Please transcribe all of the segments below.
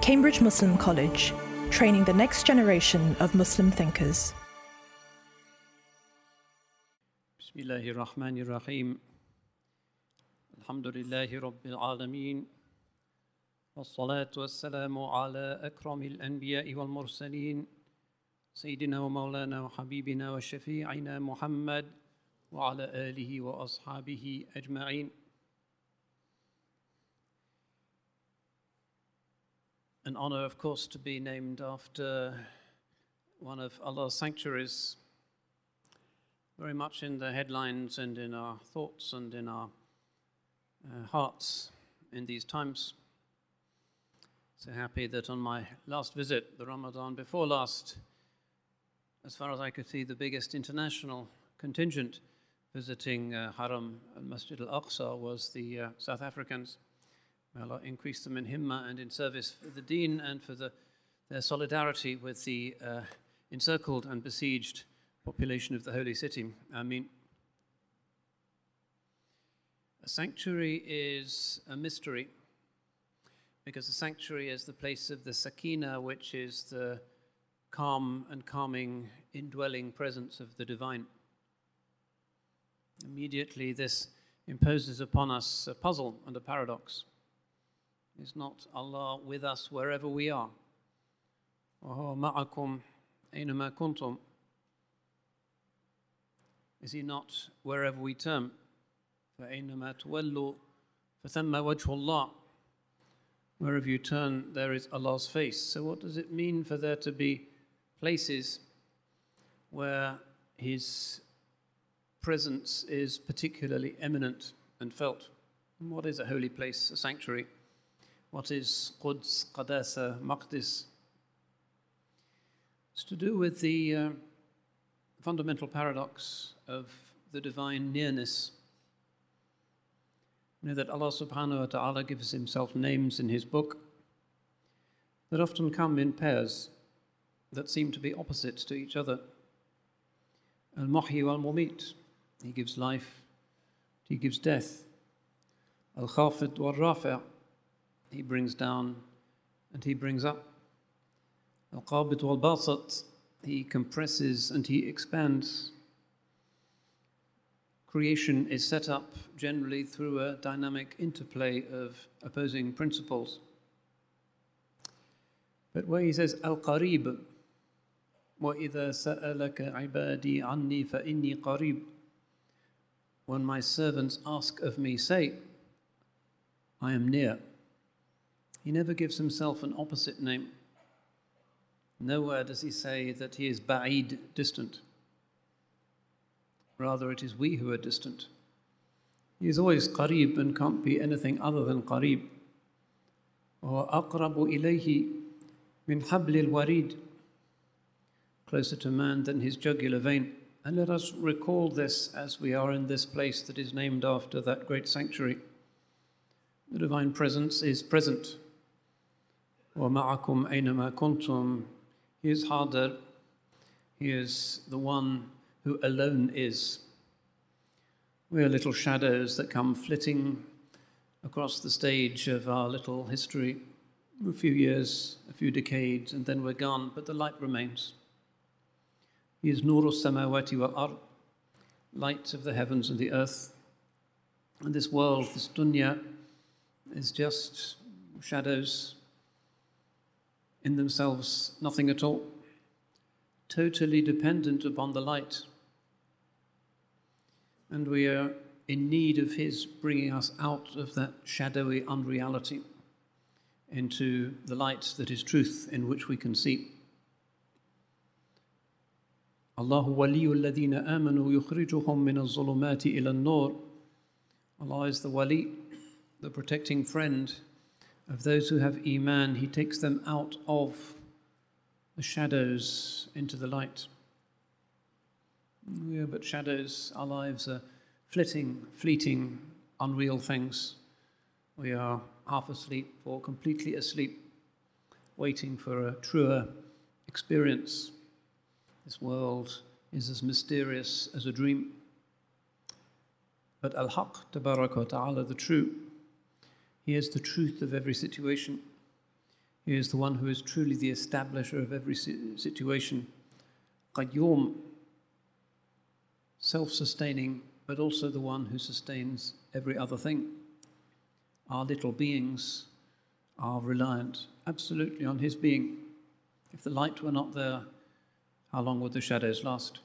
Cambridge Muslim College, training the next generation of Muslim thinkers. بسم الله الرحمن الرحيم الحمد لله رب العالمين والصلاة والسلام على أكرم الأنبياء والمرسلين سيدنا ومولانا وحبيبنا وشفيعنا محمد وعلى آله وأصحابه أجمعين An honor, of course, to be named after one of Allah's sanctuaries very much in the headlines and in our thoughts and in our uh, hearts in these times. So happy that on my last visit, the Ramadan before last, as far as I could see, the biggest international contingent visiting uh, Haram al Masjid al Aqsa was the uh, South Africans. May Allah increase them in himma and in service for the deen and for the, their solidarity with the uh, encircled and besieged population of the holy city. I mean, a sanctuary is a mystery because the sanctuary is the place of the sakina, which is the calm and calming indwelling presence of the divine. Immediately, this imposes upon us a puzzle and a paradox. Is not Allah with us wherever we are? وَهُوَ مَعَكُمْ أَيْنَمَا كُنْتُمْ is he not wherever we turn? فَأَيْنَمَا تُوَلُّوا فَثَمَّ وَجْهُ اللَّهِ Wherever you turn, there is Allah's face. So, what does it mean for there to be places where His presence is particularly eminent and felt? And what is a holy place, a sanctuary? What is Quds, Qadasa, Maqdis? It's to do with the uh, fundamental paradox of the divine nearness. You know that Allah subhanahu wa ta'ala gives himself names in his book that often come in pairs that seem to be opposite to each other. Al Muhyi wal Mumit, he gives life, he gives death. Al Khafid wal Rafi', he brings down and he brings up. Al Qabid wal Basat, he compresses and he expands. Creation is set up generally through a dynamic interplay of opposing principles. But where he says Al Qarib, وَإِذَا سَأَلَكَ عِبَادِي عَنِّي فَإِنِّي قَرِيب When my servants ask of me, say, I am near. He never gives himself an opposite name. Nowhere does he say that he is ba'id, distant. Rather, it is we who are distant. He is always qarib and can't be anything other than qarib. Or aqrabu ilayhi min habli warid Closer to man than his jugular vein. And let us recall this as we are in this place that is named after that great sanctuary. The divine presence is present. وَمَعَكُمْ أَيْنَمَا كُنْتُمْ he is Hadar. He is the one who alone is. We are little shadows that come flitting across the stage of our little history. A few years, a few decades, and then we're gone, but the light remains. He is Nuru Samawati wal Ard, light of the heavens and the earth. And this world, this dunya, is just shadows in themselves nothing at all, totally dependent upon the light. And we are in need of His bringing us out of that shadowy unreality into the light that is truth in which we can see. الله ولي الذين آمنوا يخرجهم من الظلمات إلى النور. Allah is the wali, the protecting friend of those who have Iman, He takes them out of the shadows into the light. We are but shadows, our lives are flitting, fleeting, unreal things. We are half asleep or completely asleep, waiting for a truer experience. This world is as mysterious as a dream. But Al Haq, Ta'ala, the true, he is the truth of every situation. He is the one who is truly the establisher of every situation. Qayyum, self sustaining, but also the one who sustains every other thing. Our little beings are reliant absolutely on His being. If the light were not there, how long would the shadows last?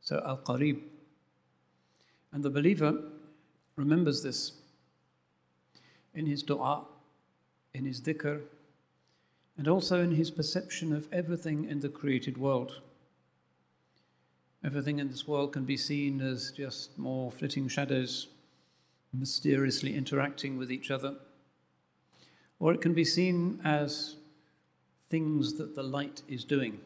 So, Al Qarib. And the believer remembers this in his dua, in his dhikr, and also in his perception of everything in the created world. Everything in this world can be seen as just more flitting shadows, mysteriously interacting with each other. Or it can be seen as things that the light is doing.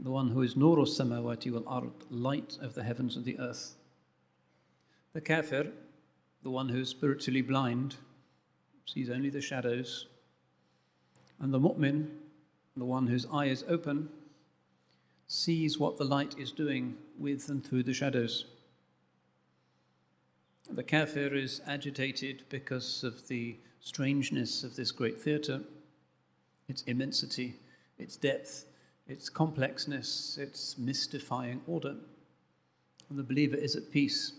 The one who is Nuru Samawati wal Ard, light of the heavens and the earth. The kafir, the one who is spiritually blind, sees only the shadows. And the mu'min, the one whose eye is open, sees what the light is doing with and through the shadows. The kafir is agitated because of the strangeness of this great theatre, its immensity, its depth, its complexness, its mystifying order. And the believer is at peace.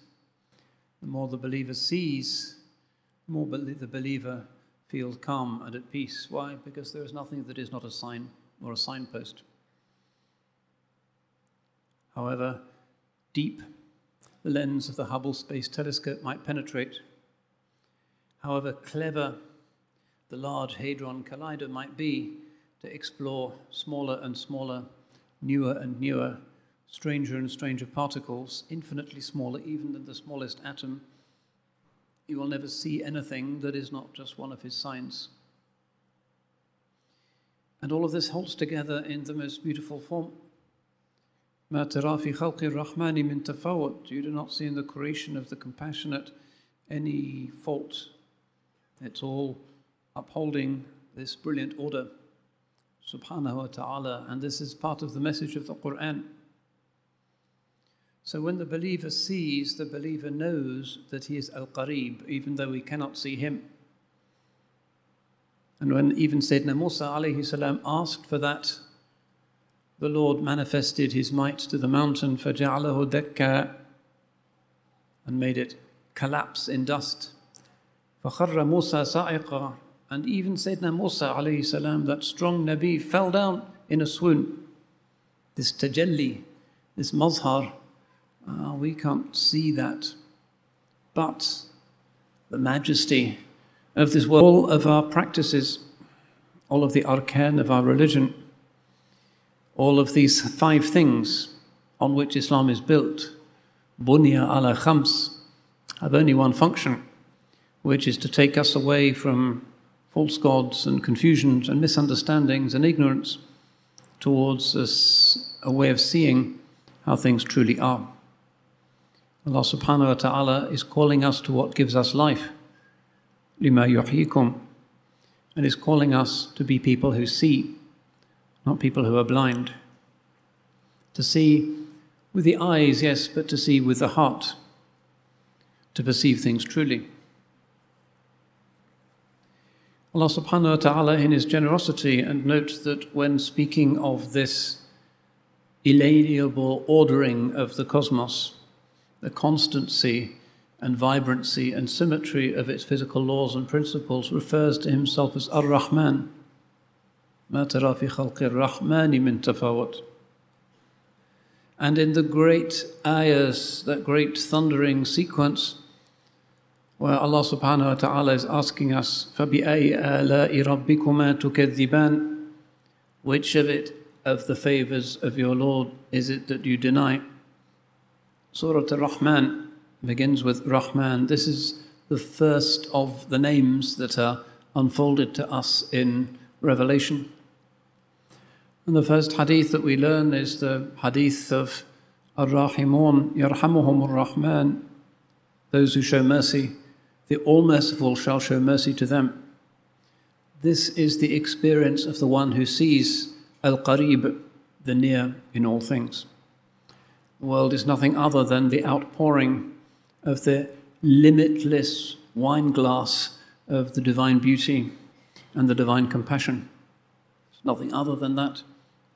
The more the believer sees, the more the believer feels calm and at peace. Why? Because there is nothing that is not a sign or a signpost however deep the lens of the Hubble Space Telescope might penetrate, however clever the Large Hadron Collider might be to explore smaller and smaller, newer and newer, stranger and stranger particles, infinitely smaller even than the smallest atom, you will never see anything that is not just one of his signs. And all of this holds together in the most beautiful form. ما ترى في خلق الرحمن من تفاوت. You do not see in the creation of the compassionate any fault. It's all upholding this brilliant order, subhanahu wa ta'ala, and this is part of the message of the Quran. So when the believer sees, the believer knows that he is Al Qarib, even though we cannot see him. And when even Sayyidina Musa alayhi salam asked for that the Lord manifested his might to the mountain, فَجَعَلَهُ دَكَّا and made it collapse in dust. فَخَرَّ مُوسَى صَعِقًا And even Sayyidina Musa alayhi salam, that strong Nabi, fell down in a swoon. This tajalli, this mazhar, uh, we can't see that. But the majesty of this world, all of our practices, all of the arkan of our religion, all of these five things on which Islam is built, bunya ala khams, have only one function, which is to take us away from false gods and confusions and misunderstandings and ignorance towards us a way of seeing how things truly are. Allah subhanahu wa ta'ala is calling us to what gives us life, lima yuhyikum, and is calling us to be people who see not people who are blind. To see with the eyes, yes, but to see with the heart, to perceive things truly. Allah subhanahu wa ta'ala, in His generosity, and note that when speaking of this inalienable ordering of the cosmos, the constancy and vibrancy and symmetry of its physical laws and principles, refers to Himself as Ar Rahman. ما ترى في خلق الرحمن من تفاوت and in the great ayahs, that great thundering sequence, where Allah subhanahu wa ta'ala is asking us, فَبِأَيْ آلَاءِ رَبِّكُمَا تُكَذِّبَانِ Which of it, of the favors of your Lord, is it that you deny? Surah Ar-Rahman begins with Rahman. This is the first of the names that are unfolded to us in Revelation. And the first hadith that we learn is the hadith of Ar-Rahimun, Yarhamuhum Ar-Rahman, those who show mercy, the All Merciful shall show mercy to them. This is the experience of the one who sees Al-Qarib, the near in all things. World is nothing other than the outpouring of the limitless wine glass of the divine beauty and the divine compassion. It's nothing other than that.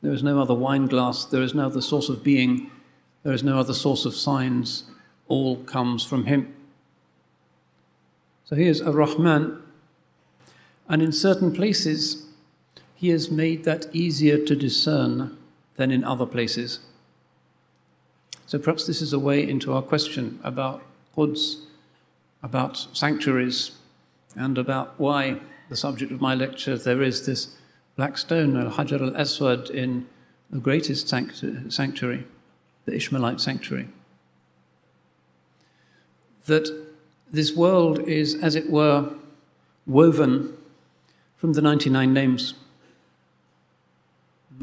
There is no other wine glass, there is no other source of being, there is no other source of signs. All comes from Him. So He is a Rahman, and in certain places, He has made that easier to discern than in other places. So perhaps this is a way into our question about Quds, about sanctuaries, and about why the subject of my lecture there is this black stone, Al Hajar al Aswad, in the greatest sanctuary, the Ishmaelite sanctuary. That this world is, as it were, woven from the 99 names.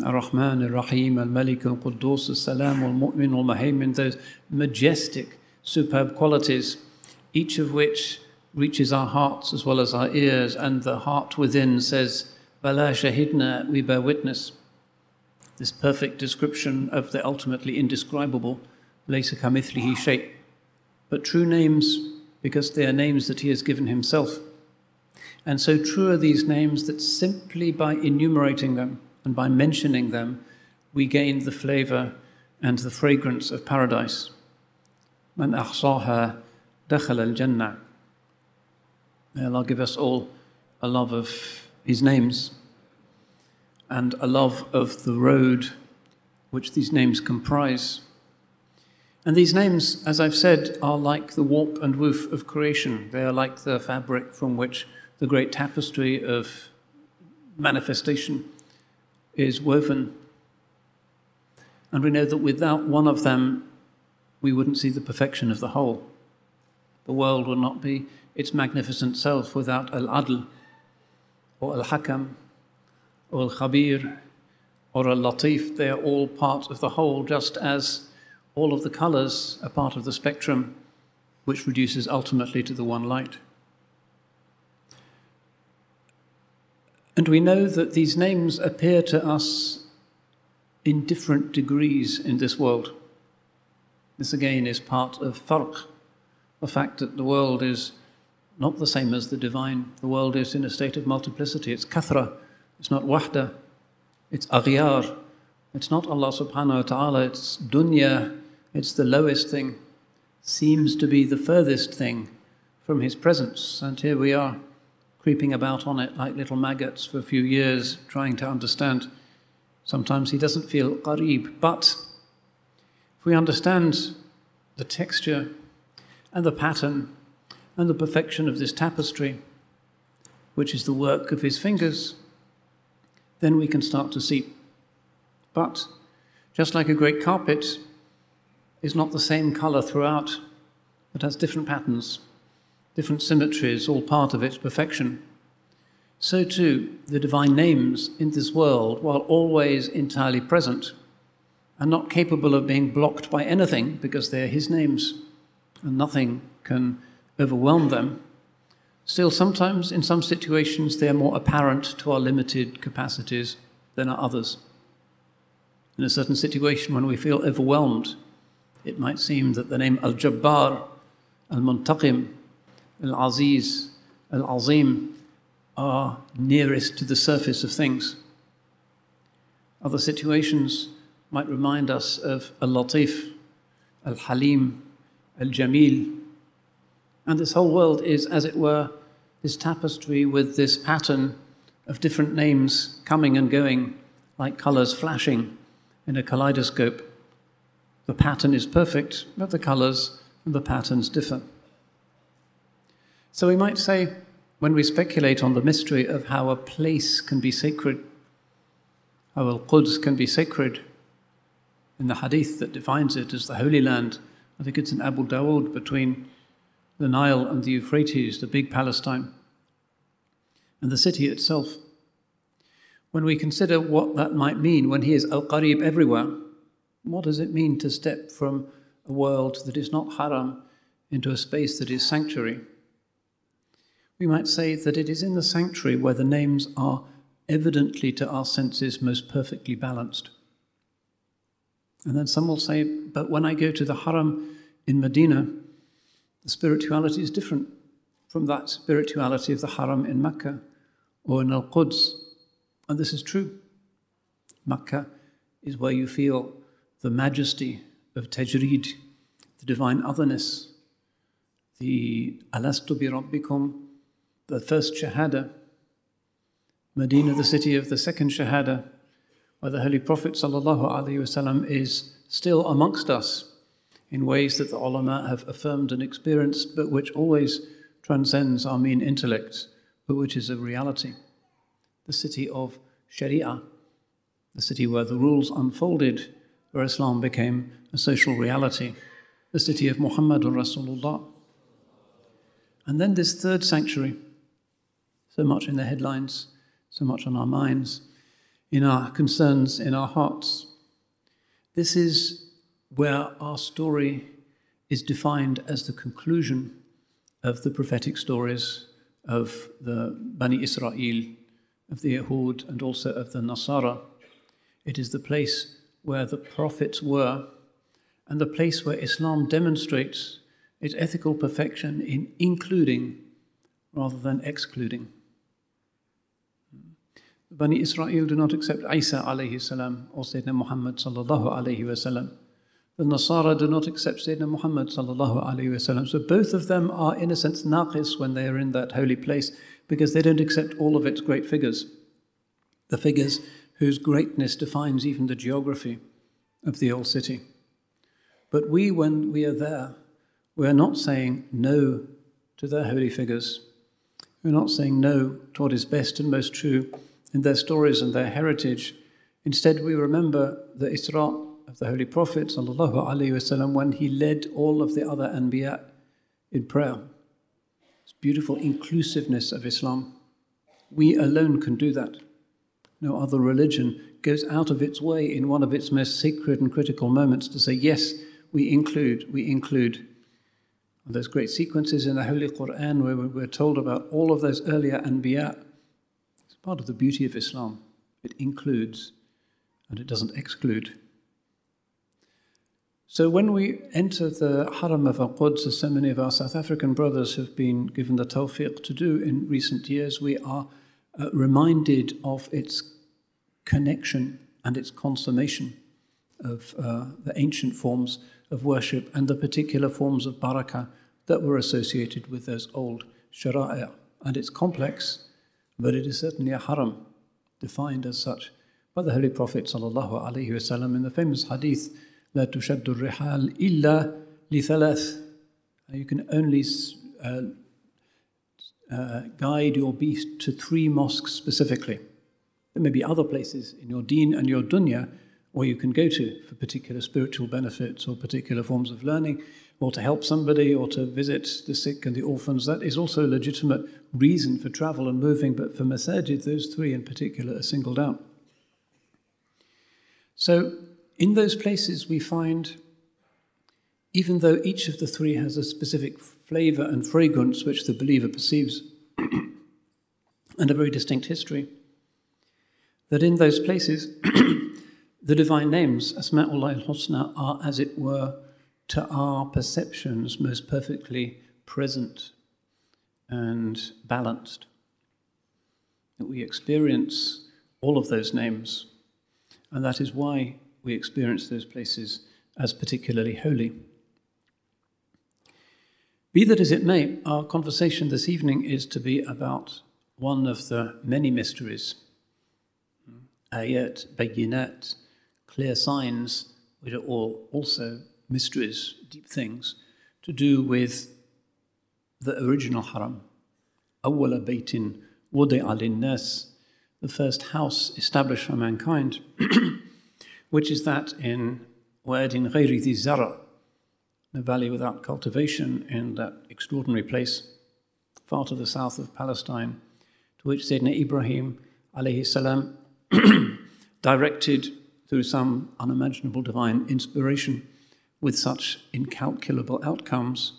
Ar-Rahman, Ar-Rahim, Al-Malik, Al-Quddus, Al-Salam, Al-Mu'min, Al-Muhaymin, those majestic, superb qualities, each of which reaches our hearts as well as our ears, and the heart within says, Bala Shahidna, we bear witness. This perfect description of the ultimately indescribable, Laysa Kamithlihi Shay. But true names, because they are names that he has given himself. And so true are these names that simply by enumerating them and by mentioning them, we gain the flavor and the fragrance of paradise. Man ahsaha dakhal al jannah. May Allah give us all a love of His names and a love of the road which these names comprise. And these names, as I've said, are like the warp and woof of creation. They are like the fabric from which the great tapestry of manifestation is woven. And we know that without one of them, we wouldn't see the perfection of the whole. The world would not be its magnificent self without Al Adl or Al Hakam or Al Khabir or Al Latif. They are all part of the whole, just as all of the colors are part of the spectrum, which reduces ultimately to the one light. And we know that these names appear to us in different degrees in this world. This again is part of farq, the fact that the world is not the same as the divine. The world is in a state of multiplicity. It's kathra, it's not wahda, it's aghyar. It's not Allah subhanahu wa ta'ala, it's dunya, it's the lowest thing, seems to be the furthest thing from His presence. And here we are, creeping about on it like little maggots for a few years, trying to understand. Sometimes He doesn't feel qareeb, but if we understand the texture and the pattern and the perfection of this tapestry, which is the work of his fingers, then we can start to see. But just like a great carpet is not the same color throughout, but has different patterns, different symmetries, all part of its perfection. So too, the divine names in this world, while always entirely present, are not capable of being blocked by anything because they are his names, and nothing can overwhelm them, still sometimes in some situations they are more apparent to our limited capacities than are others. In a certain situation when we feel overwhelmed, it might seem that the name Al Jabbar, Al Muntaqim, Al Aziz, Al Azim are nearest to the surface of things. Other situations might remind us of Al Latif, Al Halim, Al Jamil, and this whole world is, as it were, this tapestry with this pattern of different names coming and going, like colors flashing in a kaleidoscope. The pattern is perfect, but the colors and the patterns differ. So we might say, when we speculate on the mystery of how a place can be sacred, how Al Quds can be sacred, in the hadith that defines it as the Holy Land, I think it's in Abu Dawood between the Nile and the Euphrates, the big Palestine, and the city itself. When we consider what that might mean when he is Al Qarib everywhere, what does it mean to step from a world that is not haram into a space that is sanctuary? We might say that it is in the sanctuary where the names are evidently to our senses most perfectly balanced. And then some will say, but when I go to the haram in Medina, the spirituality is different from that spirituality of the haram in Mecca or in Al Quds. And this is true. Mecca is where you feel the majesty of Tajreed, the divine otherness, the Alastu bi Rabbikum, the first Shahada, Medina, the city of the second Shahada, where the Holy Prophet ﷺ is still amongst us in ways that the ulama have affirmed and experienced, but which always transcends our mean intellect, but which is a reality. The city of Sharia, the city where the rules unfolded, where Islam became a social reality, the city of Muhammadun Rasulullah. And then this third sanctuary, so much in the headlines, so much on our minds, in our concerns, in our hearts. This is where our story is defined as the conclusion of the prophetic stories of the Bani Israel, of the Yahud, and also of the Nasara. It is the place where the prophets were, and the place where Islam demonstrates its ethical perfection in including rather than excluding. Bani Israel do not accept Isa alayhi salam or Sayyidina Muhammad sallallahu alayhi wasallam. The Nasara do not accept Sayyidina Muhammad sallallahu alayhi wasallam. So both of them are in a sense naqis when they are in that holy place because they don't accept all of its great figures. The figures whose greatness defines even the geography of the old city. But we, when we are there, we are not saying no to their holy figures. We're not saying no to what is best and most true in their stories and their heritage. Instead, we remember the Isra of the Holy Prophet وسلم, when he led all of the other Anbiya in prayer. This beautiful inclusiveness of Islam. We alone can do that. No other religion goes out of its way in one of its most sacred and critical moments to say, yes, we include, we include. And there's great sequences in the Holy Quran where we're told about all of those earlier Anbiya. Part of the beauty of Islam. It includes and it doesn't exclude. So when we enter the Haram of Al-Quds, as so many of our South African brothers have been given the tawfiq to do in recent years, we are uh, reminded of its connection and its consummation of uh, the ancient forms of worship and the particular forms of barakah that were associated with those old shara'a. And it's complex, but it is certainly a haram, defined as such by the Holy Prophet ﷺ in the famous hadith, لا تشد الرحال إلا لثلاث. You can only uh, uh, guide your beast to three mosques specifically. There may be other places in your deen and your dunya where you can go to for particular spiritual benefits or particular forms of learning, or to help somebody or to visit the sick and the orphans. That is also a legitimate reason for travel and moving, but for masajid, those three in particular are singled out. So, in those places, we find, even though each of the three has a specific flavor and fragrance which the believer perceives, and a very distinct history, that in those places, the divine names, Asma'ullah al-Husna, are, as it were, to our perceptions most perfectly present and balanced. That we experience all of those names, and that is why we experience those places as particularly holy. Be that as it may, our conversation this evening is to be about one of the many mysteries hmm. ayat, bayinat, clear signs, which are all also mysteries, deep things, to do with the original haram. أول بيت وضع للناس, the first house established for mankind, which is that in Wad in Ghairi Zara, the valley without cultivation in that extraordinary place far to the south of Palestine, to which Sayyidina Ibrahim alayhi salam directed through some unimaginable divine inspiration with such incalculable outcomes,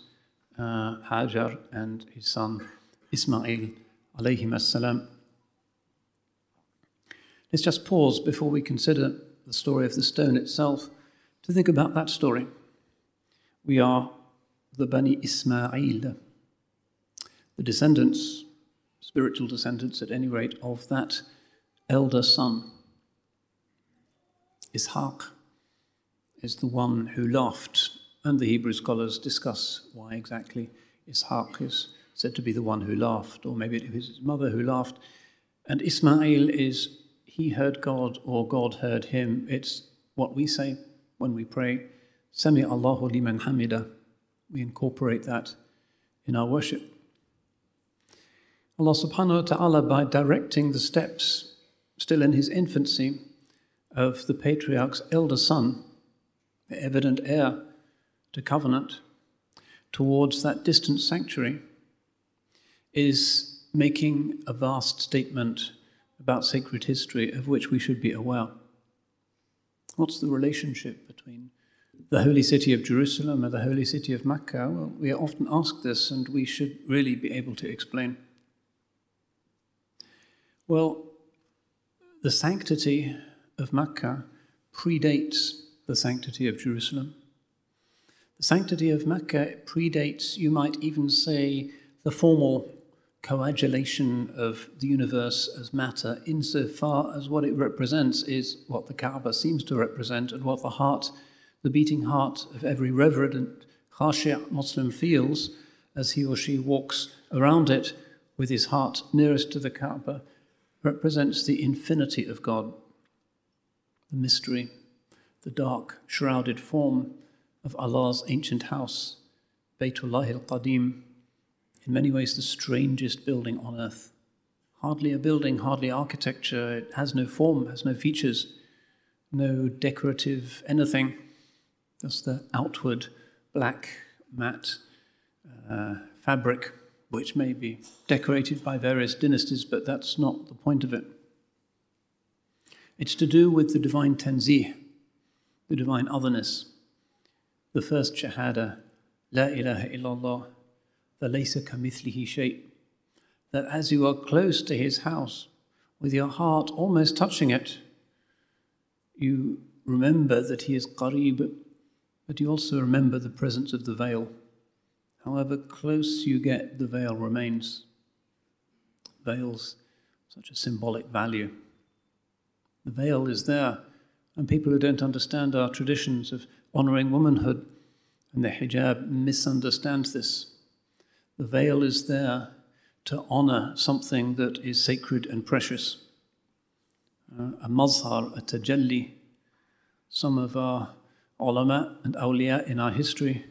uh, Hajar and his son Ismail alayhim salam. Let's just pause before we consider the story of the stone itself to think about that story. We are the Bani Ismail, the descendants spiritual descendants at any rate, of that elder son. Ishaq is the one who laughed, and the Hebrew scholars discuss why exactly Ishaq is said to be the one who laughed, or maybe it was his mother who laughed. And Ismail is he heard God or God heard him. It's what we say when we pray, Sami Allahu liman hamida. We incorporate that in our worship. Allah subhanahu wa ta'ala, by directing the steps, still in his infancy, of the patriarch's elder son, evident heir to covenant, towards that distant sanctuary, is making a vast statement about sacred history of which we should be aware. What's the relationship between the holy city of Jerusalem and the holy city of Mecca? Well, we are often asked this, and we should really be able to explain. Well, the sanctity of Mecca predates the sanctity of Jerusalem. The sanctity of Mecca predates, you might even say, the formal coagulation of the universe as matter, insofar as what it represents is what the Kaaba seems to represent and what the heart, the beating heart of every reverent Khashia Muslim feels as he or she walks around it with his heart nearest to the Kaaba, represents the infinity of God, the mystery, the dark, shrouded form of Allah's ancient house, Baytullah al-Qadim, in many ways the strangest building on earth. Hardly a building, hardly architecture. It has no form, has no features, no decorative anything. Just the outward black matte uh, fabric, which may be decorated by various dynasties, but that's not the point of it. It's to do with the divine tanzih, the divine otherness. The first shahada, La ilaha illallah, falaysa kamithlihi shay, that as you are close to his house, with your heart almost touching it, you remember that he is qareeb, but you also remember the presence of the veil. However close you get, the veil remains. Veils, such a symbolic value. The veil is there and people who don't understand our traditions of honoring womanhood and the hijab misunderstand this. The veil is there to honor something that is sacred and precious. Uh, a mazhar, a tajalli. Some of our ulama and awliya in our history,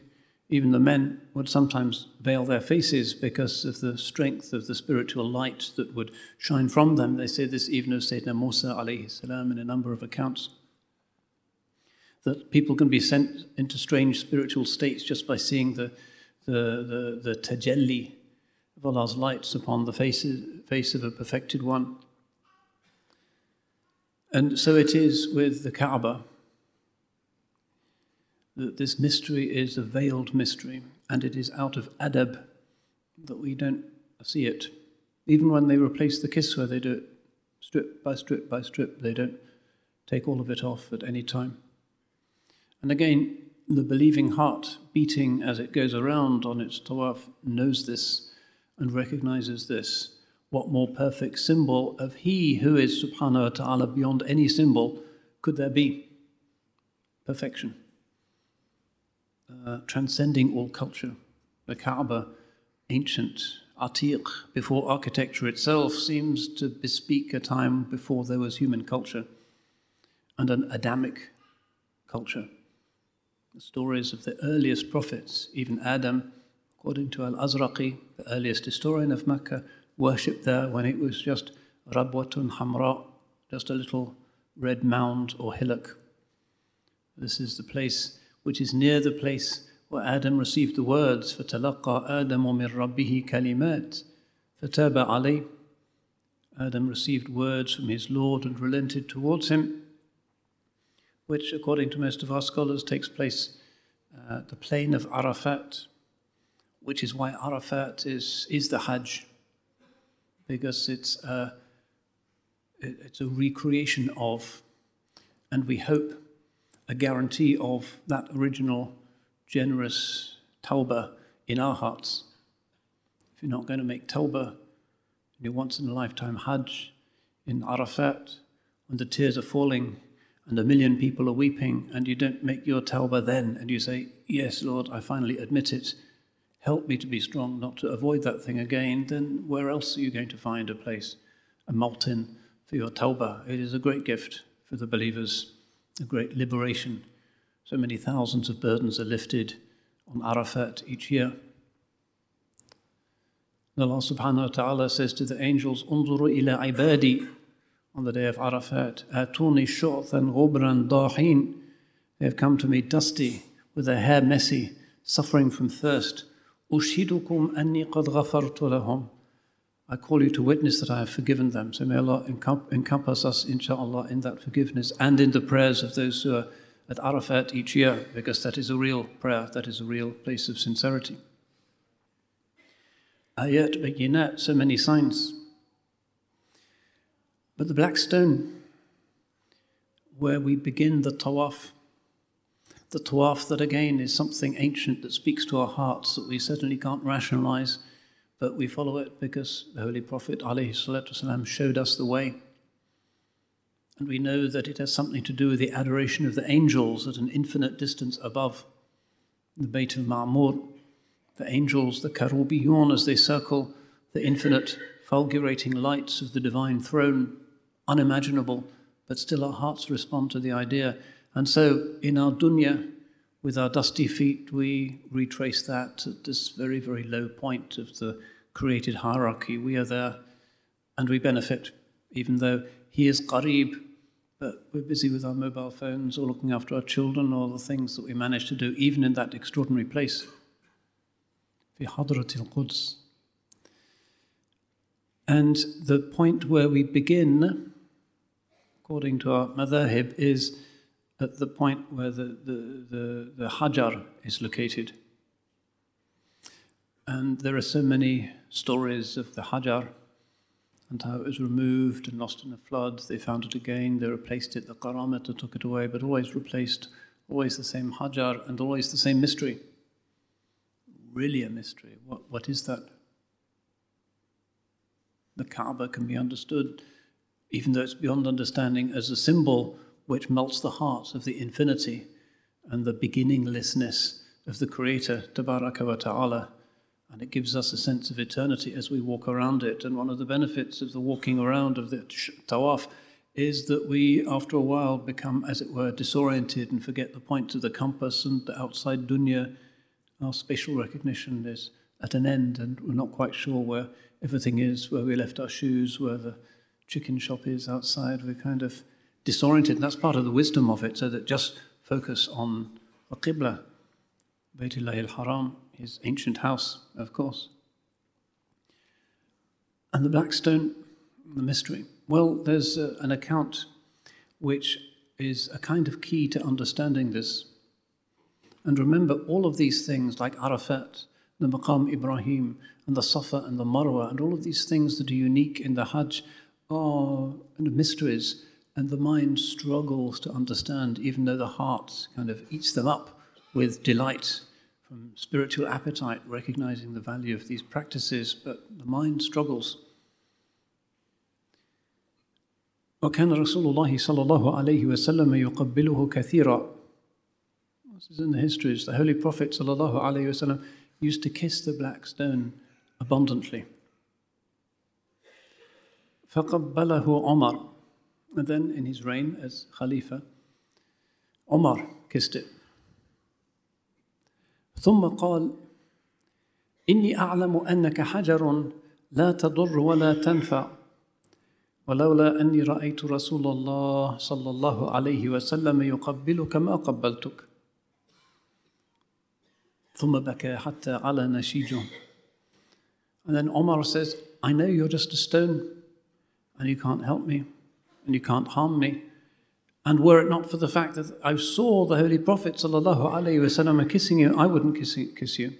even the men, would sometimes veil their faces because of the strength of the spiritual light that would shine from them. They say this even of Sayyidina Musa alayhi salam in a number of accounts. That people can be sent into strange spiritual states just by seeing the the, the, the tajalli of Allah's lights upon the face, face of a perfected one. And so it is with the Kaaba that this mystery is a veiled mystery, and it is out of adab that we don't see it. Even when they replace the kiswa, they do it strip by strip by strip. They don't take all of it off at any time. And again, the believing heart beating as it goes around on its tawaf knows this and recognizes this. What more perfect symbol of He who is subhanahu wa ta'ala beyond any symbol could there be? Perfection. Uh, transcending all culture. The Kaaba, ancient, atiq, before architecture itself, seems to bespeak a time before there was human culture and an Adamic culture the stories of the earliest prophets, even Adam, according to Al Azraqi, the earliest historian of Mecca, worshipped there when it was just Rabwatun Hamra, just a little red mound or hillock. This is the place which is near the place where Adam received the words, فَتَلَقَّى آدَمُ مِنْ رَبِّهِ كَلِمَاتٍ فَتَابَ عَلَيْهِ Adam received words from his Lord and relented towards him which, according to most of our scholars, takes place uh, the plain of Arafat, which is why Arafat is, is the Hajj, because it's a, it's a recreation of, and we hope, a guarantee of that original generous tawbah in our hearts. If you're not going to make tawbah your once in a lifetime Hajj in Arafat, when the tears are falling and a million people are weeping, and you don't make your tawbah then, and you say, Yes, Lord, I finally admit it. Help me to be strong, not to avoid that thing again, then where else are you going to find a place, a maltin for your tawbah? It is a great gift for the believers, a great liberation. So many thousands of burdens are lifted on Arafat each year. And Allah subhanahu wa ta'ala says to the angels, Unzuru ila ibadi on the day of Arafat, Atuni shu'than ghubran dahin. They have come to me dusty, with their hair messy, suffering from thirst. Ushidukum anni qad ghafartu lahum. I call you to witness that I have forgiven them. So may Allah encompass us, inshallah, in that forgiveness and in the prayers of those who are at Arafat each year, because that is a real prayer, that is a real place of sincerity. Ayat bayinat, so many signs. But the black stone, where we begin the tawaf, the tawaf that again is something ancient that speaks to our hearts that we certainly can't rationalize, but we follow it because the Holy Prophet والسلام, showed us the way. And we know that it has something to do with the adoration of the angels at an infinite distance above the Bayt al Ma'mur. The angels, the Karubiyun, as they circle the infinite fulgurating lights of the divine throne, unimaginable, but still our hearts respond to the idea. And so in our dunya, with our dusty feet, we retrace that at this very, very low point of the created hierarchy. We are there and we benefit, even though He is Qareeb, but we're busy with our mobile phones or looking after our children or the things that we manage to do, even in that extraordinary place. في حضرة القدس. And the point where we begin, according to our madhahib, is at the point where the, the, the, the Hajar is located. And there are so many stories of the Hajar and how it was removed and lost in a flood. They found it again, they replaced it, the Karamata took it away, but always replaced, always the same Hajar and always the same mystery. Really a mystery. What, what is that? The Kaaba can be understood, even though it's beyond understanding, as a symbol which melts the heart of the infinity and the beginninglessness of the Creator, Tabaraka wa Ta'ala. And it gives us a sense of eternity as we walk around it. And one of the benefits of the walking around of the tawaf is that we, after a while, become, as it were, disoriented and forget the points of the compass and the outside dunya. Our spatial recognition is at an end, and we're not quite sure where everything is, where we left our shoes, where the chicken shop is outside. We're kind of disoriented, and that's part of the wisdom of it, so that just focus on the Qibla, Baytullah al-Haram, his ancient house, of course. And the black stone, the mystery. Well, there's uh, an account which is a kind of key to understanding this. And remember, all of these things, like Arafat, the Maqam Ibrahim, and the Safa and the Marwa, and all of these things that are unique in the Hajj are mysteries and the mind struggles to understand, even though the heart kind of eats them up with delight from spiritual appetite, recognizing the value of these practices, but the mind struggles. وكان رسول الله صلى الله عليه وسلم يقبله كثيرا. This is in the histories. The Holy Prophet صلى الله عليه وسلم used to kiss the black stone abundantly. فقبله عمر. and then in his reign as Khalifa, Omar kissed it. ثم قال إني أعلم أنك حجر لا تضر ولا تنفع ولولا أني رأيت رسول الله صلى الله عليه وسلم يقبلك ما قبلتك. ثم بكى حتى على نشيجه. And then Omar says, I know you're just a stone. and you can't help me and you can't harm me. And were it not for the fact that I saw the Holy Prophet وسلم, kissing you, I wouldn't kiss, kiss you.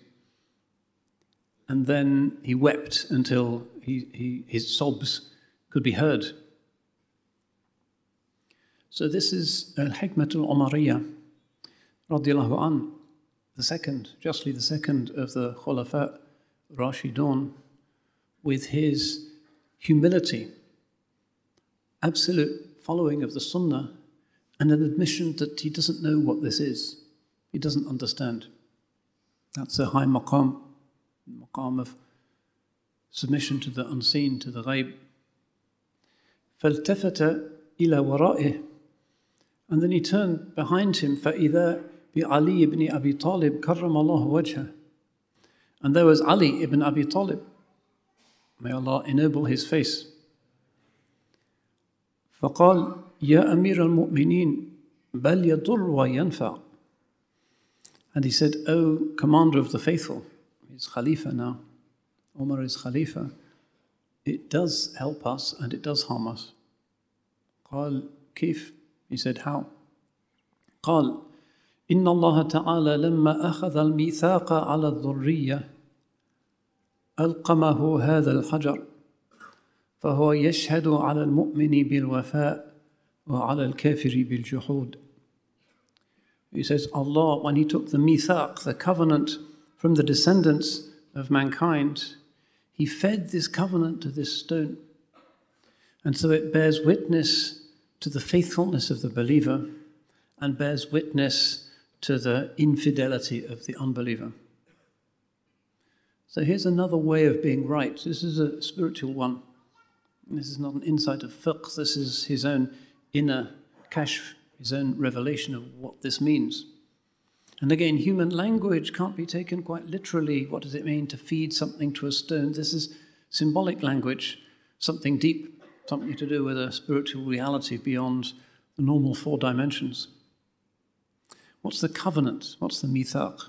And then he wept until he, he, his sobs could be heard. So this is Al-Hikmat al-Umariyah, radiallahu an, the second, justly the second of the Khulafa Rashidun, with his humility, absolute following of the Sunnah, and an admission that he doesn't know what this is. He doesn't understand. That's a high maqam, maqam of submission to the unseen, to the ghaib. فالتفت إلى ورائه and then he turned behind him فإذا بعلي ibn Abi Talib كرم الله وجهه and there was Ali ibn Abi Talib may Allah ennoble his face فقال يا أمير المؤمنين بل يضر وينفع and he said O commander of the faithful he's Khalifa now Umar is Khalifa it does help us and it does harm us قال كيف he said how قال إن الله تعالى لما أخذ الميثاق على الذرية ألقمه هذا الحجر فهو يشهد على المؤمن بالوفاء وعلى الكافر بالجحود He says, Allah, when He took the mithaq, the covenant from the descendants of mankind, He fed this covenant to this stone. And so it bears witness to the faithfulness of the believer and bears witness to the infidelity of the unbeliever. So here's another way of being right. This is a spiritual one. This is not an insight of fiqh, this is his own inner kashf, his own revelation of what this means. And again, human language can't be taken quite literally. What does it mean to feed something to a stone? This is symbolic language, something deep, something to do with a spiritual reality beyond the normal four dimensions. What's the covenant? What's the mithaq?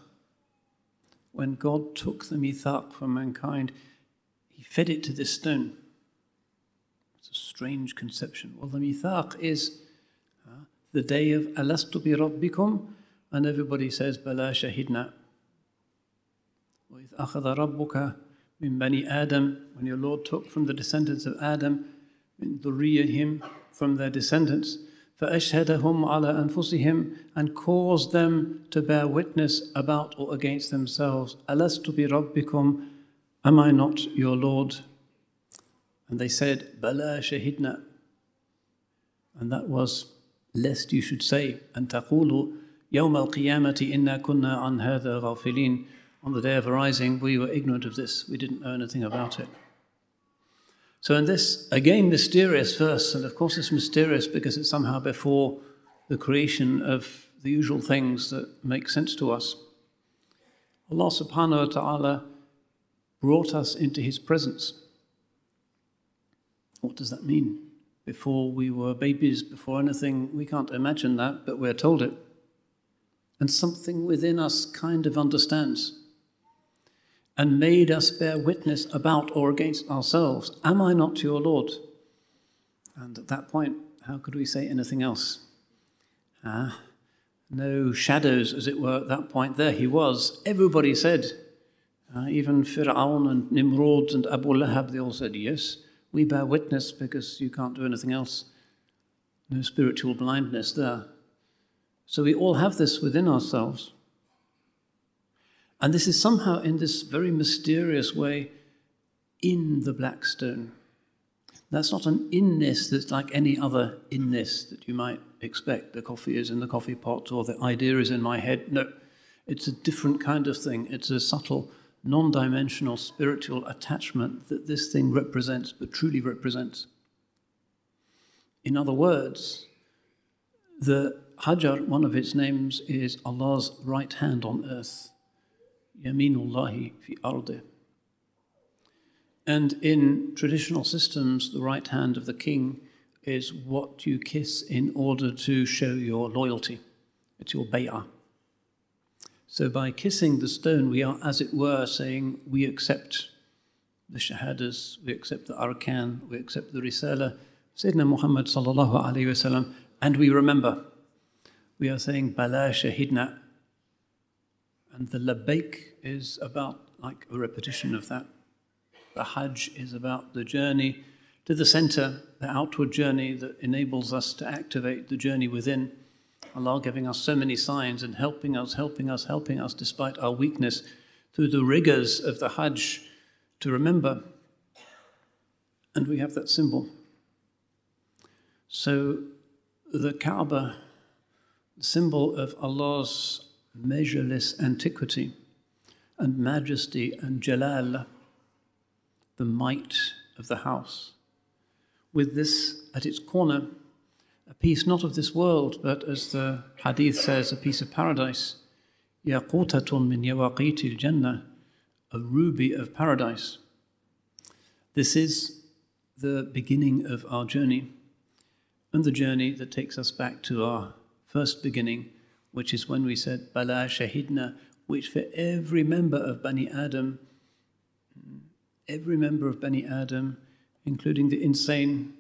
When God took the mithaq from mankind, he fed it to this stone. It's a strange conception. Well, the mithaq is uh, the day of Alastu bi Rabbikum, and everybody says, Bala Shahidna. وإذ أخذ ربك من بني آدم when your Lord took from the descendants of Adam من ذريهم from their descendants فأشهدهم على أنفسهم and caused them to bear witness about or against themselves ألست بربكم Am I not your Lord? And they said, Bala shahidna. And that was, lest you should say, and taqulu yom al-qiyamati inna kunna an hadha. On the day of arising, we were ignorant of this. We didn't know anything about it. So in this, again, mysterious verse, and of course it's mysterious because it's somehow before the creation of the usual things that make sense to us. Allah subhanahu wa ta'ala brought us into his presence. What does that mean? Before we were babies, before anything, we can't imagine that, but we're told it. And something within us kind of understands and made us bear witness about or against ourselves. Am I not your Lord? And at that point, how could we say anything else? Ah, no shadows, as it were, at that point. There he was. Everybody said, uh, even Fir'aun and Nimrod and Abu Lahab, they all said, Yes, we bear witness because you can't do anything else. No spiritual blindness there. So we all have this within ourselves. And this is somehow, in this very mysterious way, in the black stone. That's not an inness that's like any other inness that you might expect. The coffee is in the coffee pot or the idea is in my head. No, it's a different kind of thing. It's a subtle, non dimensional spiritual attachment that this thing represents, but truly represents. In other words, the Hajar, one of its names, is Allah's right hand on earth. Yaminullahi fi ardih. And in traditional systems, the right hand of the king is what you kiss in order to show your loyalty. It's your bay'ah. So by kissing the stone, we are, as it were, saying, we accept the shahadas, we accept the arkan, we accept the risala, Sayyidina Muhammad sallallahu alayhi wasallam, and we remember. We are saying, bala shahidna, and the labbaik is about like a repetition of that. The Hajj is about the journey to the center, the outward journey that enables us to activate the journey within. Allah giving us so many signs and helping us, helping us, helping us despite our weakness through the rigors of the Hajj to remember. And we have that symbol. So the Kaaba, the symbol of Allah's measureless antiquity and majesty and jalal, the might of the house. With this at its corner, a piece not of this world, but as the hadith says, a piece of paradise. Yaqutatun min yawaqiti jannah, a ruby of paradise. This is the beginning of our journey, and the journey that takes us back to our first beginning, which is when we said, Bala Shahidna, which for every member of Bani Adam, every member of Bani Adam, including the insane,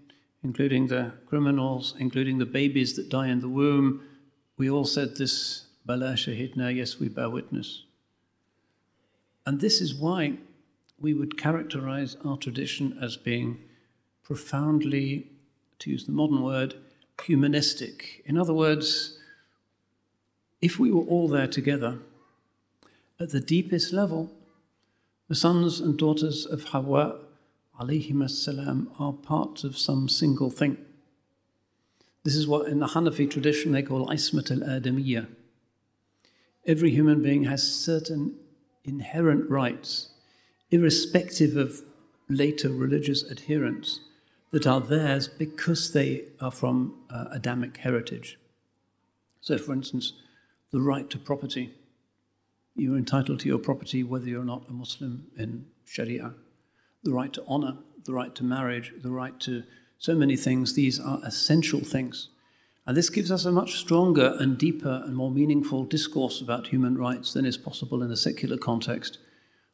including the criminals, including the babies that die in the womb, we all said this, Bala Shahidna, yes, we bear witness. And this is why we would characterize our tradition as being profoundly, to use the modern word, humanistic. In other words, if we were all there together, at the deepest level, the sons and daughters of Hawa alayhim salam are parts of some single thing. This is what in the Hanafi tradition they call Ismat al Adamiyya. Every human being has certain inherent rights, irrespective of later religious adherence, that are theirs because they are from uh, Adamic heritage. So, for instance, the right to property. You're entitled to your property whether you're not a Muslim in Sharia the right to honor, the right to marriage, the right to so many things. These are essential things. And this gives us a much stronger and deeper and more meaningful discourse about human rights than is possible in a secular context,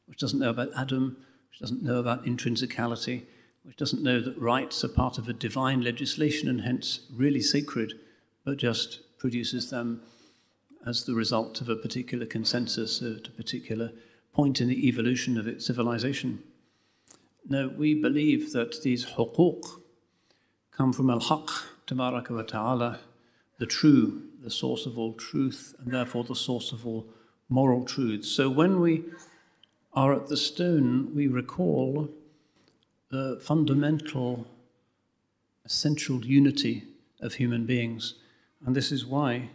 which doesn't know about Adam, which doesn't know about intrinsicality, which doesn't know that rights are part of a divine legislation and hence really sacred, but just produces them as the result of a particular consensus at a particular point in the evolution of its civilization. No, we believe that these huquq come from al-haq, tabaraka wa ta'ala, the true, the source of all truth, and therefore the source of all moral truths. So when we are at the stone, we recall the fundamental, essential unity of human beings. And this is why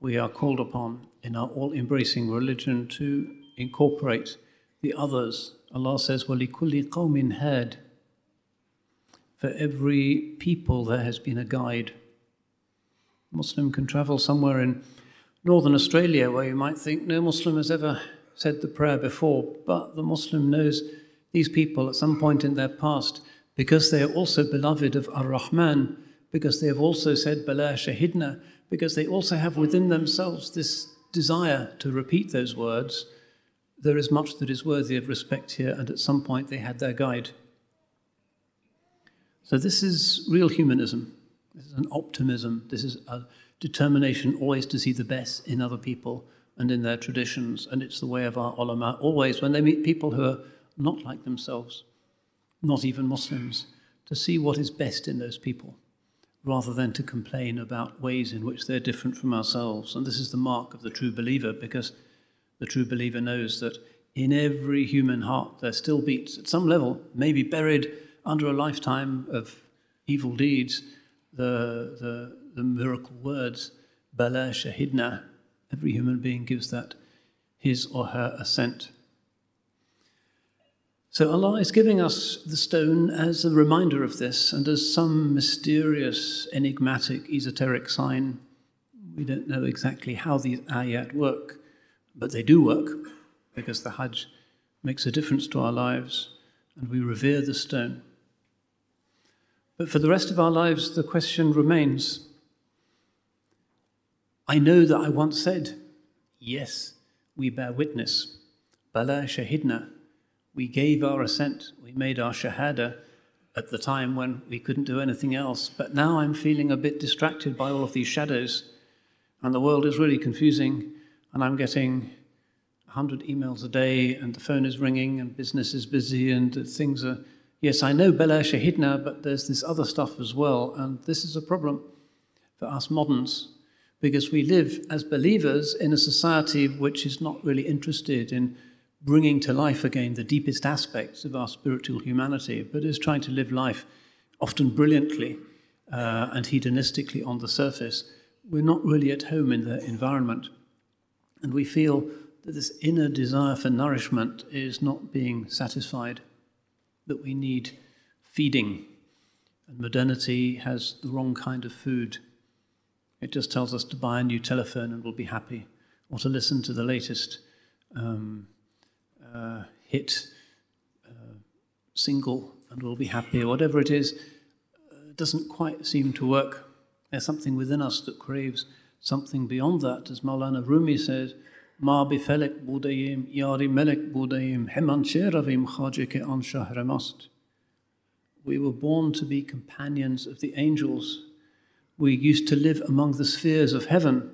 we are called upon in our all embracing religion to incorporate the others Allah says, وَلِكُلِّ قَوْمٍ هَادٍ For every people there has been a guide. A Muslim can travel somewhere in northern Australia where you might think no Muslim has ever said the prayer before, but the Muslim knows these people at some point in their past because they are also beloved of Ar-Rahman, because they have also said Bala Shahidna, because they also have within themselves this desire to repeat those words there is much that is worthy of respect here, and at some point they had their guide. So, this is real humanism. This is an optimism. This is a determination always to see the best in other people and in their traditions. And it's the way of our ulama always, when they meet people who are not like themselves, not even Muslims, to see what is best in those people rather than to complain about ways in which they're different from ourselves. And this is the mark of the true believer because the true believer knows that in every human heart there still beats, at some level, maybe buried under a lifetime of evil deeds, the, the, the miracle words, Bala Shahidna. Every human being gives that his or her assent. So Allah is giving us the stone as a reminder of this and as some mysterious, enigmatic, esoteric sign. We don't know exactly how these ayat work. But they do work because the Hajj makes a difference to our lives and we revere the stone. But for the rest of our lives, the question remains I know that I once said, Yes, we bear witness. Bala Shahidna. We gave our assent, we made our Shahada at the time when we couldn't do anything else. But now I'm feeling a bit distracted by all of these shadows, and the world is really confusing and I'm getting 100 emails a day, and the phone is ringing, and business is busy, and things are. Yes, I know Bala Shahidna, but there's this other stuff as well, and this is a problem for us moderns because we live as believers in a society which is not really interested in bringing to life again the deepest aspects of our spiritual humanity, but is trying to live life often brilliantly uh, and hedonistically on the surface, we're not really at home in the environment. And we feel that this inner desire for nourishment is not being satisfied, that we need feeding. And modernity has the wrong kind of food. It just tells us to buy a new telephone and we'll be happy, or to listen to the latest um, uh, hit uh, single and we'll be happy, or whatever it is, uh, doesn't quite seem to work. There's something within us that craves something beyond that. As Maulana Rumi says, Ma bifelek budayim, yari melek budayim, heman sheravim khajike an shahramast. We were born to be companions of the angels. We used to live among the spheres of heaven.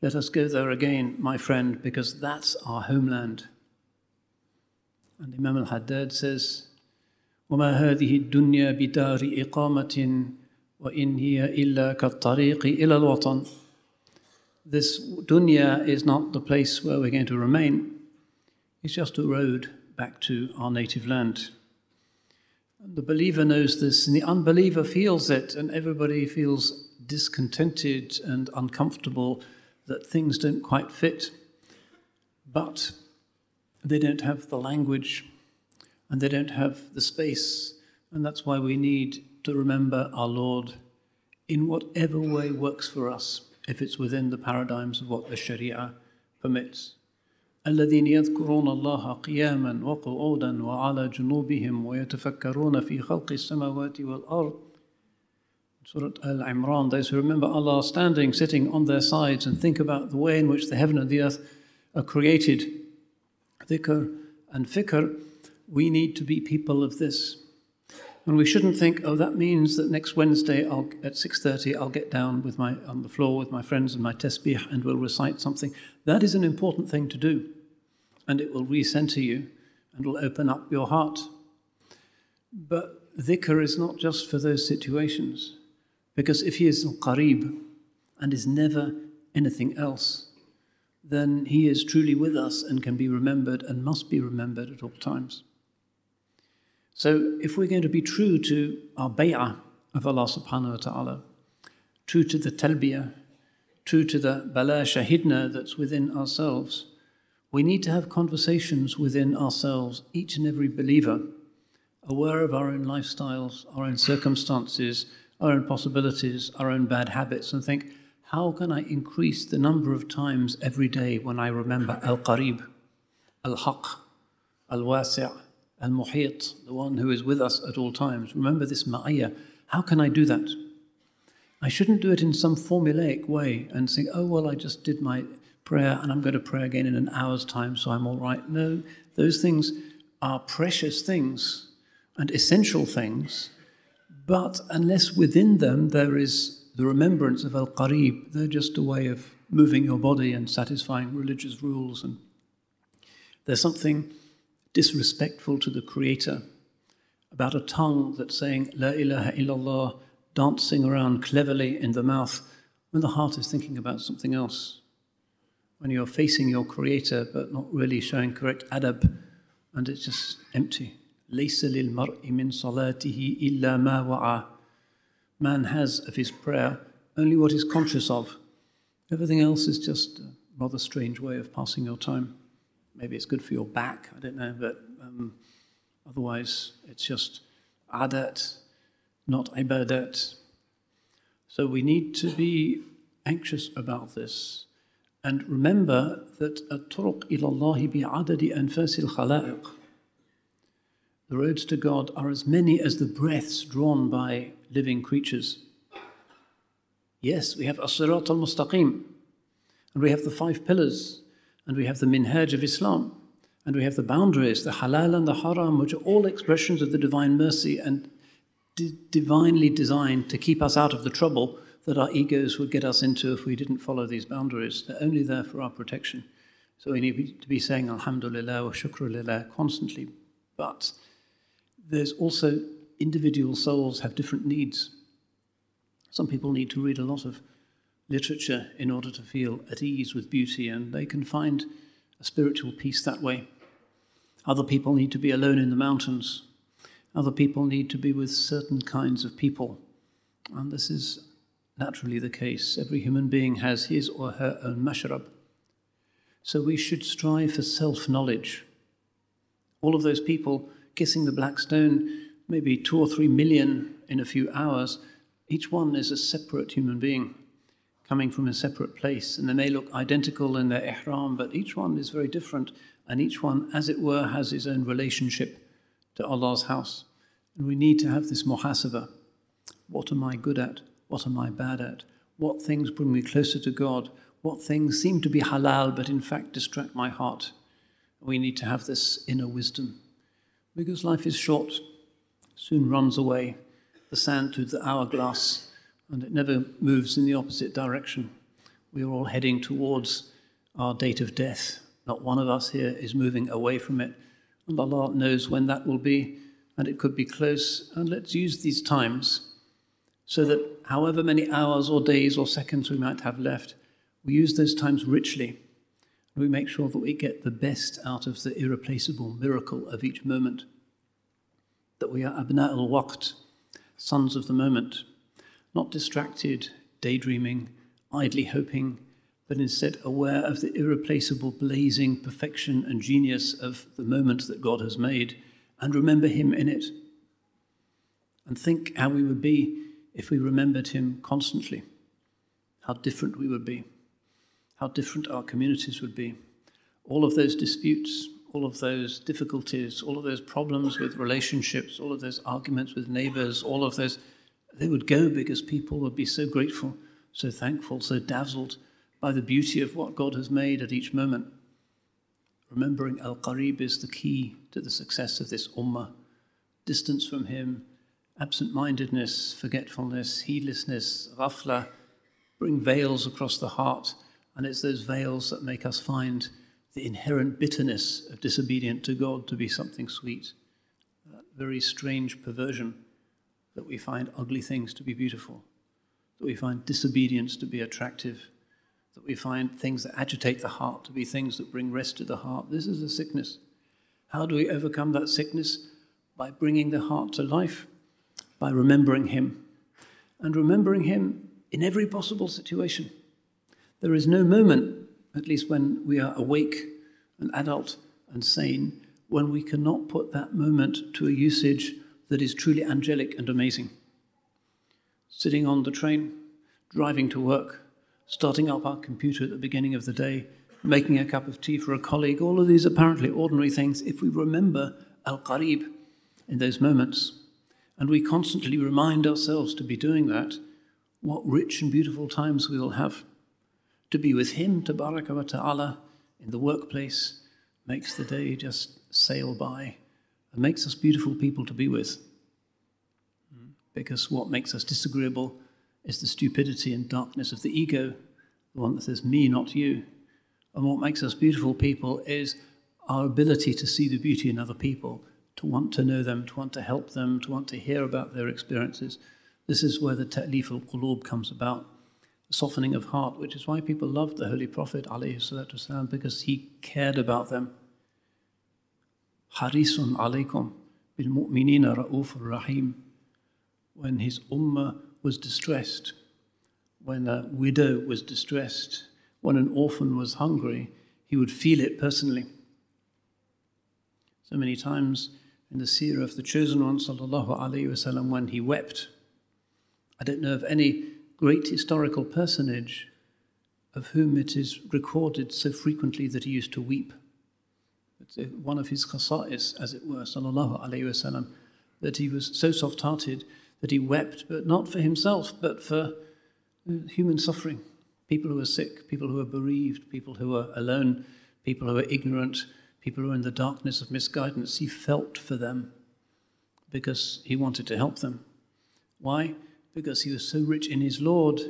Let us go there again, my friend, because that's our homeland. And Imam al Haddad says, وما هذه الدنيا بدار إقامة وإن هي إلا كالطريق إلى الوطن. this dunya is not the place where we're going to remain. It's just a road back to our native land. The believer knows this, and the unbeliever feels it, and everybody feels discontented and uncomfortable that things don't quite fit. But they don't have the language and they don't have the space, and that's why we need to remember our Lord in whatever way works for us, if it's within the paradigms of what the Sharia permits. الذين يذكرون الله قياما وقعودا وعلى جنوبهم ويتفكرون في خلق السماوات والأرض Surah Al Imran, those who remember Allah standing, sitting on their sides and think about the way in which the heaven and the earth are created. Dhikr and fikr, we need to be people of this. And we shouldn't think, oh, that means that next Wednesday I'll, at 6.30 I'll get down with my, on the floor with my friends and my tasbih and we'll recite something. That is an important thing to do. And it will recenter you and will open up your heart. But dhikr is not just for those situations. Because if he is al-qarib and is never anything else, then he is truly with us and can be remembered and must be remembered at all times. So if we're going to be true to our bay'ah of Allah subhanahu wa ta'ala, true to the talbiyah, true to the bala shahidna that's within ourselves, we need to have conversations within ourselves, each and every believer, aware of our own lifestyles, our own circumstances, our own possibilities, our own bad habits, and think, how can I increase the number of times every day when I remember Al Qarib, Al Haq, Al Wasi', Al Muhit, the one who is with us at all times? Remember this ma'iyah. How can I do that? I shouldn't do it in some formulaic way and think, oh, well, I just did my prayer and I'm going to pray again in an hour's time, so I'm all right. No, those things are precious things and essential things but unless within them there is the remembrance of Al Qarib, they're just a way of moving your body and satisfying religious rules. And there's something disrespectful to the Creator about a tongue that's saying La ilaha illallah, dancing around cleverly in the mouth when the heart is thinking about something else. When you're facing your Creator but not really showing correct adab and it's just empty. ليس للمرء من صلاته إلا ما وعى. Man has of his prayer only what he's conscious of. Everything else is just a rather strange way of passing your time. Maybe it's good for your back, I don't know, but um, otherwise it's just adat, not ibadat. So we need to be anxious about this. And remember that الطرق إلى الله بعدد أنفاس الخلائق the roads to God are as many as the breaths drawn by living creatures. Yes, we have As-Sirat al-Mustaqim, and we have the five pillars, and we have the minhaj of Islam, and we have the boundaries, the halal and the haram, which are all expressions of the divine mercy and di- divinely designed to keep us out of the trouble that our egos would get us into if we didn't follow these boundaries. They're only there for our protection. So we need to be saying Alhamdulillah or Shukrulillah constantly. But there's also individual souls have different needs. Some people need to read a lot of literature in order to feel at ease with beauty, and they can find a spiritual peace that way. Other people need to be alone in the mountains. Other people need to be with certain kinds of people. And this is naturally the case. Every human being has his or her own mashrab. So we should strive for self knowledge. All of those people kissing the black stone, maybe two or three million in a few hours, each one is a separate human being coming from a separate place. And they may look identical in their ihram, but each one is very different. And each one, as it were, has his own relationship to Allah's house. And we need to have this muhasabah. What am I good at? What am I bad at? What things bring me closer to God? What things seem to be halal but in fact distract my heart? We need to have this inner wisdom. Because life is short, soon runs away, the sand through the hourglass, and it never moves in the opposite direction. We are all heading towards our date of death. Not one of us here is moving away from it. And Allah knows when that will be, and it could be close. And let's use these times so that however many hours or days or seconds we might have left, we use those times richly. We make sure that we get the best out of the irreplaceable miracle of each moment. That we are abna al waqt, sons of the moment, not distracted, daydreaming, idly hoping, but instead aware of the irreplaceable blazing perfection and genius of the moment that God has made, and remember Him in it. And think how we would be if we remembered Him constantly, how different we would be, how different our communities would be. All of those disputes, all of those difficulties, all of those problems with relationships, all of those arguments with neighbors, all of those, they would go because people would be so grateful, so thankful, so dazzled by the beauty of what God has made at each moment. Remembering Al Qarib is the key to the success of this ummah. Distance from Him, absent mindedness, forgetfulness, heedlessness, ghafla, bring veils across the heart, and it's those veils that make us find the inherent bitterness of disobedient to God to be something sweet. That very strange perversion that we find ugly things to be beautiful, that we find disobedience to be attractive, that we find things that agitate the heart to be things that bring rest to the heart. This is a sickness. How do we overcome that sickness? By bringing the heart to life by remembering Him and remembering Him in every possible situation. There is no moment, at least when we are awake and adult and sane, when we cannot put that moment to a usage that is truly angelic and amazing. Sitting on the train, driving to work, starting up our computer at the beginning of the day, making a cup of tea for a colleague, all of these apparently ordinary things, if we remember Al Qarib in those moments, and we constantly remind ourselves to be doing that, what rich and beautiful times we will have. To be with Him, Tabaraka wa Ta'ala, in the workplace makes the day just sail by and makes us beautiful people to be with. Because what makes us disagreeable is the stupidity and darkness of the ego, the one that says, me, not you. And what makes us beautiful people is our ability to see the beauty in other people to want to know them, to want to help them, to want to hear about their experiences. This is where the ta'lif al-qulub comes about, the softening of heart, which is why people loved the Holy Prophet والسلام, because he cared about them. Harisun alaykum bil mu'minina ra'uf rahim. When his ummah was distressed, when a widow was distressed, when an orphan was hungry, he would feel it personally. So many times in the seerah of the chosen one, sallallahu alaihi wasallam, when he wept. I don't know of any great historical personage of whom it is recorded so frequently that he used to weep. One of his khasa'is, as it were, sallallahu alaihi wasallam, that he was so soft-hearted that he wept, but not for himself, but for uh, human suffering. People who are sick, people who are bereaved, people who are alone, people who are ignorant, people who are in the darkness of misguidance, he felt for them because he wanted to help them. Why? Because he was so rich in his Lord,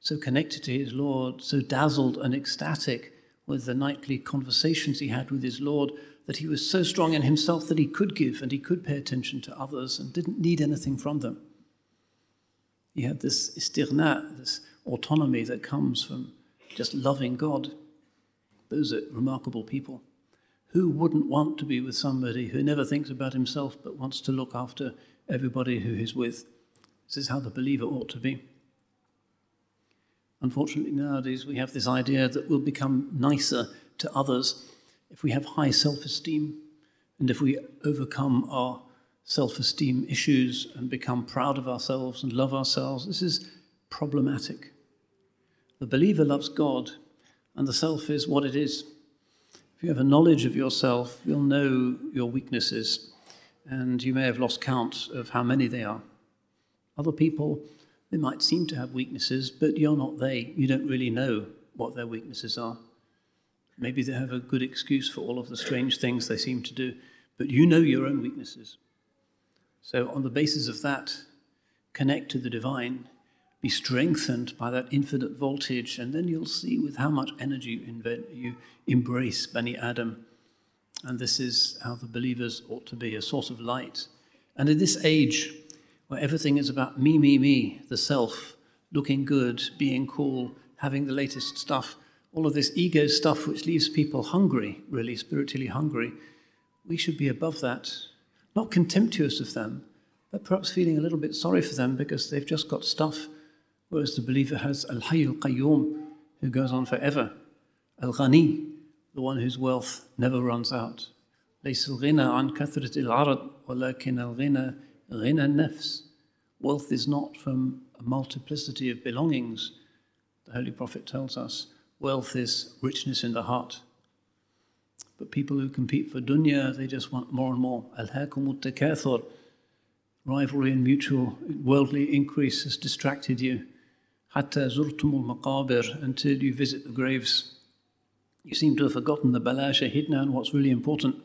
so connected to his Lord, so dazzled and ecstatic with the nightly conversations he had with his Lord, that he was so strong in himself that he could give and he could pay attention to others and didn't need anything from them. He had this istighna, this autonomy that comes from just loving God. Those are remarkable people Who wouldn't want to be with somebody who never thinks about himself but wants to look after everybody who he's with? This is how the believer ought to be. Unfortunately, nowadays we have this idea that we'll become nicer to others if we have high self esteem and if we overcome our self esteem issues and become proud of ourselves and love ourselves. This is problematic. The believer loves God, and the self is what it is. If you have a knowledge of yourself, you'll know your weaknesses, and you may have lost count of how many they are. Other people, they might seem to have weaknesses, but you're not they. You don't really know what their weaknesses are. Maybe they have a good excuse for all of the strange things they seem to do, but you know your own weaknesses. So, on the basis of that, connect to the divine, be strengthened by that infinite voltage, and then you'll see with how much energy you embrace Bani Adam. And this is how the believers ought to be a source of light. And in this age where everything is about me, me, me, the self, looking good, being cool, having the latest stuff, all of this ego stuff which leaves people hungry, really spiritually hungry, we should be above that not contemptuous of them, but perhaps feeling a little bit sorry for them because they've just got stuff. Whereas the believer has Al Hayy al Qayyum, who goes on forever, Al Ghani, the one whose wealth never runs out. ليس الغنى عن كثرة العرض ولكن الغنى Ghina nafs. Wealth is not from a multiplicity of belongings. The Holy Prophet tells us wealth is richness in the heart. But people who compete for dunya, they just want more and more. Alhaakum takathur. Rivalry and mutual worldly increase has distracted you. Hatta zurtumul maqabir, until you visit the graves. You seem to have forgotten the balasha shahidna and what's really important.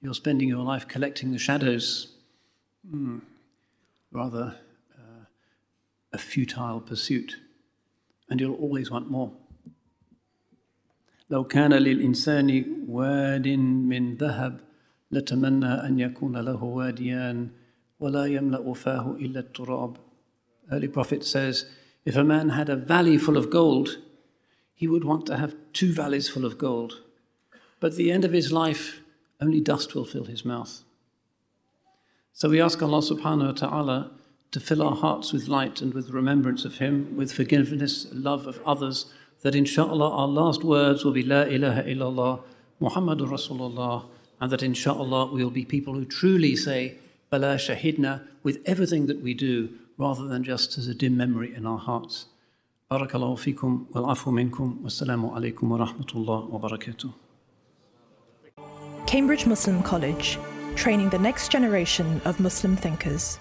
You're spending your life collecting the shadows Hmm. Rather, uh, a futile pursuit. And you'll always want more. لو كان للإنسان واد من ذهب لتمنى أن يكون له واديان ولا يملأ فاه إلا التراب. Early Prophet says, if a man had a valley full of gold, he would want to have two valleys full of gold. But at the end of his life, only dust will fill his mouth. So we ask Allah subhanahu wa ta'ala to fill our hearts with light and with remembrance of Him, with forgiveness, love of others, that inshallah our last words will be La ilaha illallah, Muhammadur Rasulullah, and that inshallah we'll be people who truly say Bala Shahidna with everything that we do, rather than just as a dim memory in our hearts. Barakallahu fikum wal afu minkum wassalamu alaikum wa rahmatullah wa barakatuh. Cambridge Muslim College, training the next generation of Muslim thinkers.